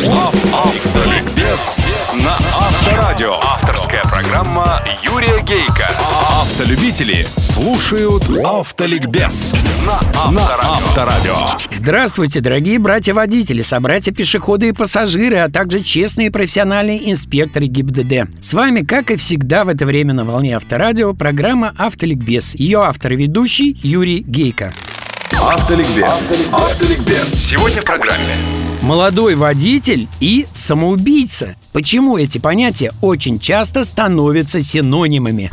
Автоликбез на Авторадио. Авторская программа Юрия Гейка. Автолюбители слушают Автоликбез на Авторадио. Здравствуйте, дорогие братья-водители, собратья-пешеходы и пассажиры, а также честные профессиональные инспекторы ГИБДД. С вами, как и всегда в это время на волне Авторадио, программа «Автоликбез». Ее автор и ведущий Юрий Гейко. Автоликбез. Автоликбез. Сегодня в программе. Молодой водитель и самоубийца. Почему эти понятия очень часто становятся синонимами?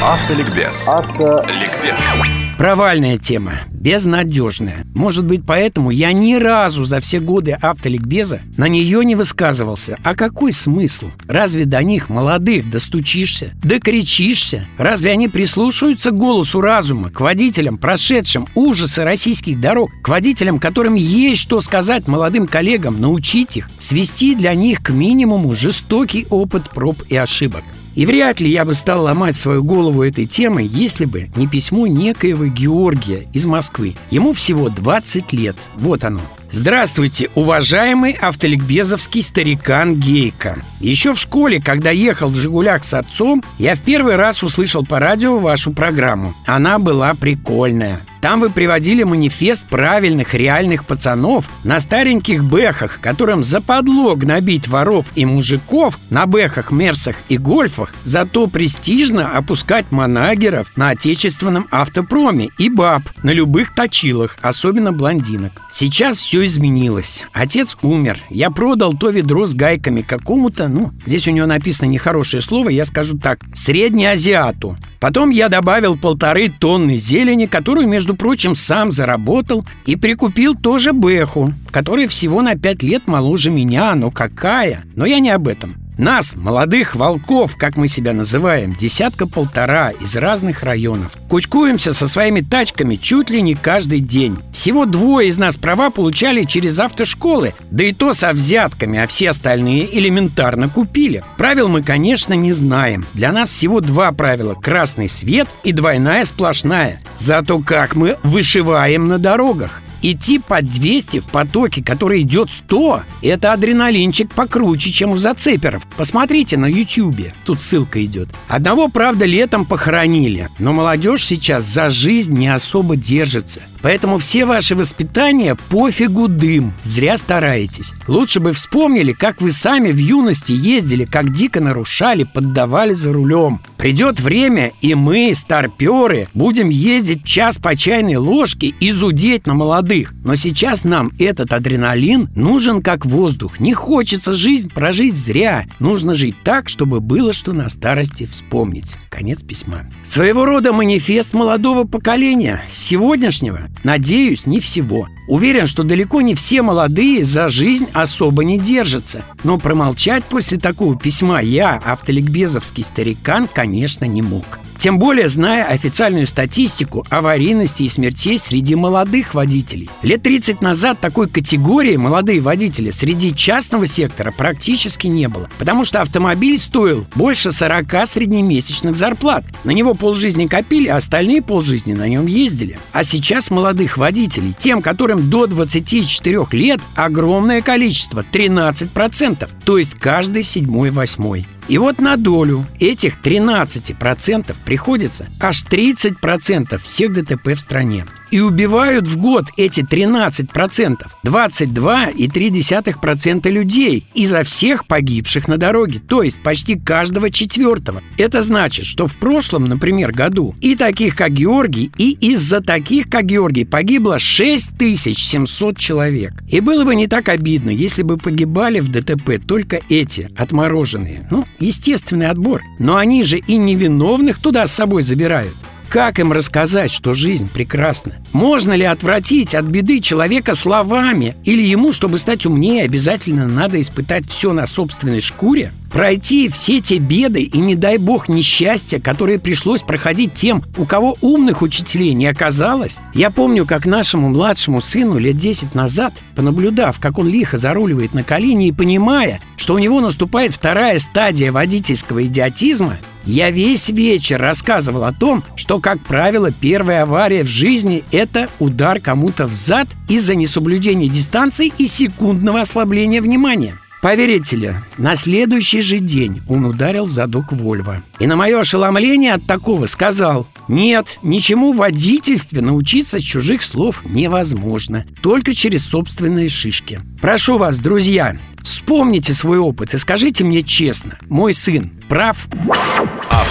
Автоликбез. Автоликбез. Провальная тема, безнадежная. Может быть, поэтому я ни разу за все годы автоликбеза на нее не высказывался. А какой смысл? Разве до них, молодых, достучишься? Докричишься? Разве они прислушаются к голосу разума, к водителям, прошедшим ужасы российских дорог, к водителям, которым есть что сказать молодым коллегам, научить их, свести для них к минимуму жестокий опыт проб и ошибок? И вряд ли я бы стал ломать свою голову этой темой, если бы не письмо некоего Георгия из Москвы. Ему всего 20 лет. Вот оно. Здравствуйте, уважаемый автоликбезовский старикан Гейка. Еще в школе, когда ехал в «Жигулях» с отцом, я в первый раз услышал по радио вашу программу. Она была прикольная. Там вы приводили манифест правильных реальных пацанов на стареньких бэхах, которым западло гнобить воров и мужиков на бэхах, мерсах и гольфах, зато престижно опускать манагеров на отечественном автопроме и баб на любых точилах, особенно блондинок. Сейчас все изменилось. Отец умер. Я продал то ведро с гайками какому-то, ну, здесь у него написано нехорошее слово, я скажу так, среднеазиату. Потом я добавил полторы тонны зелени, которую, между прочим, сам заработал и прикупил тоже Бэху, который всего на пять лет моложе меня, но какая? Но я не об этом. Нас, молодых волков, как мы себя называем, десятка-полтора из разных районов. Кучкуемся со своими тачками чуть ли не каждый день. Всего двое из нас права получали через автошколы, да и то со взятками, а все остальные элементарно купили. Правил мы, конечно, не знаем. Для нас всего два правила – красный свет и двойная сплошная. Зато как мы вышиваем на дорогах. Идти по 200 в потоке, который идет 100, это адреналинчик покруче, чем у зацеперов. Посмотрите на ютюбе, тут ссылка идет. Одного, правда, летом похоронили, но молодежь сейчас за жизнь не особо держится. Поэтому все ваши воспитания пофигу дым, зря стараетесь. Лучше бы вспомнили, как вы сами в юности ездили, как дико нарушали, поддавали за рулем. Придет время, и мы, старперы, будем ездить час по чайной ложке и зудеть на молодых. Но сейчас нам этот адреналин нужен как воздух. Не хочется жизнь прожить зря. Нужно жить так, чтобы было что на старости вспомнить. Конец письма. Своего рода манифест молодого поколения, сегодняшнего, Надеюсь, не всего. Уверен, что далеко не все молодые за жизнь особо не держатся. Но промолчать после такого письма я, автоликбезовский старикан, конечно, не мог. Тем более, зная официальную статистику аварийности и смертей среди молодых водителей. Лет 30 назад такой категории молодые водители среди частного сектора практически не было. Потому что автомобиль стоил больше 40 среднемесячных зарплат. На него полжизни копили, а остальные полжизни на нем ездили. А сейчас молодых водителей, тем, которым до 24 лет, огромное количество, 13%. То есть каждый седьмой-восьмой. И вот на долю этих 13% приходится аж 30% всех ДТП в стране. И убивают в год эти 13%, 22,3% людей изо всех погибших на дороге, то есть почти каждого четвертого. Это значит, что в прошлом, например, году и таких, как Георгий, и из-за таких, как Георгий, погибло 6700 человек. И было бы не так обидно, если бы погибали в ДТП только эти, отмороженные. Ну, естественный отбор. Но они же и невиновных туда с собой забирают. Как им рассказать, что жизнь прекрасна? Можно ли отвратить от беды человека словами? Или ему, чтобы стать умнее, обязательно надо испытать все на собственной шкуре? Пройти все те беды и, не дай бог, несчастья, которые пришлось проходить тем, у кого умных учителей не оказалось? Я помню, как нашему младшему сыну лет 10 назад, понаблюдав, как он лихо заруливает на колени и понимая, что у него наступает вторая стадия водительского идиотизма, я весь вечер рассказывал о том, что, как правило, первая авария в жизни – это удар кому-то в зад из-за несоблюдения дистанции и секундного ослабления внимания. Поверите ли, на следующий же день он ударил в задок Вольво. И на мое ошеломление от такого сказал Нет, ничему в водительстве научиться с чужих слов невозможно Только через собственные шишки Прошу вас, друзья, вспомните свой опыт и скажите мне честно Мой сын прав?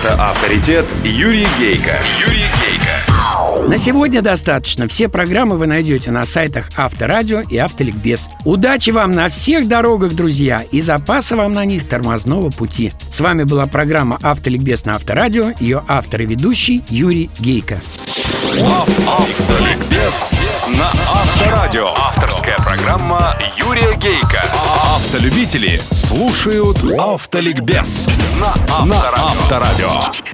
Автоавторитет Юрий Гейко Юрий на сегодня достаточно. Все программы вы найдете на сайтах Авторадио и Автоликбез. Удачи вам на всех дорогах, друзья, и запаса вам на них тормозного пути. С вами была программа Автоликбез на Авторадио, ее автор и ведущий Юрий Гейко. Автоликбез на Авторадио. Авторская программа Юрия Гейка. Автолюбители слушают Автоликбез на Авторадио.